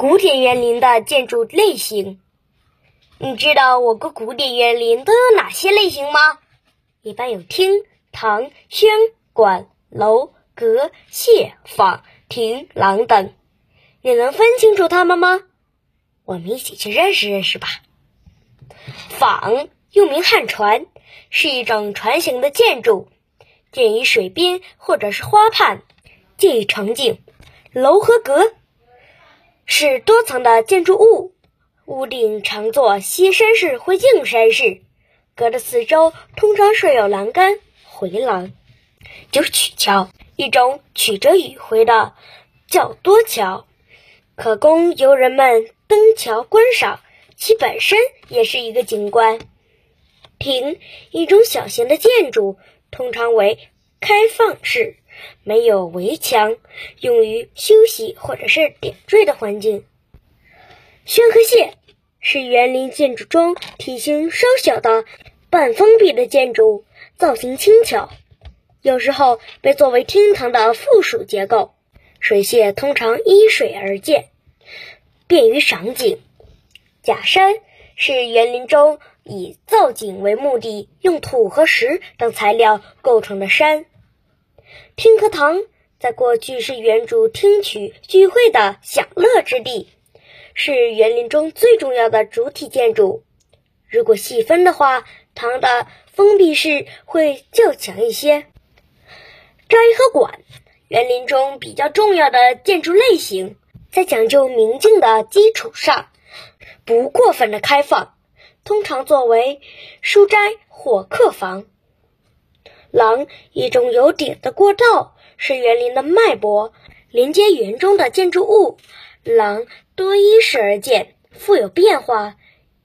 古典园林的建筑类型，你知道我国古典园林都有哪些类型吗？一般有厅、堂、轩、馆、楼、阁、榭、坊、亭、廊等。你能分清楚它们吗？我们一起去认识认识吧。坊又名汉船，是一种船形的建筑，建于水边或者是花畔，建于城景。楼和阁。是多层的建筑物，屋顶常做歇山式或硬山式，阁的四周通常设有栏杆、回廊。就是曲桥，一种曲折迂回的较多桥，可供游人们登桥观赏，其本身也是一个景观。亭，一种小型的建筑，通常为开放式。没有围墙，用于休息或者是点缀的环境。轩和榭是园林建筑中体型稍小的半封闭的建筑，造型轻巧，有时候被作为厅堂的附属结构。水榭通常依水而建，便于赏景。假山是园林中以造景为目的，用土和石等材料构成的山。厅和堂在过去是园主听取聚会的享乐之地，是园林中最重要的主体建筑。如果细分的话，堂的封闭式会较强一些。斋和馆，园林中比较重要的建筑类型，在讲究明镜的基础上，不过分的开放，通常作为书斋或客房。廊，一种有顶的过道，是园林的脉搏，连接园中的建筑物。廊多依势而建，富有变化，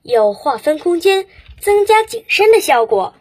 有划分空间、增加景深的效果。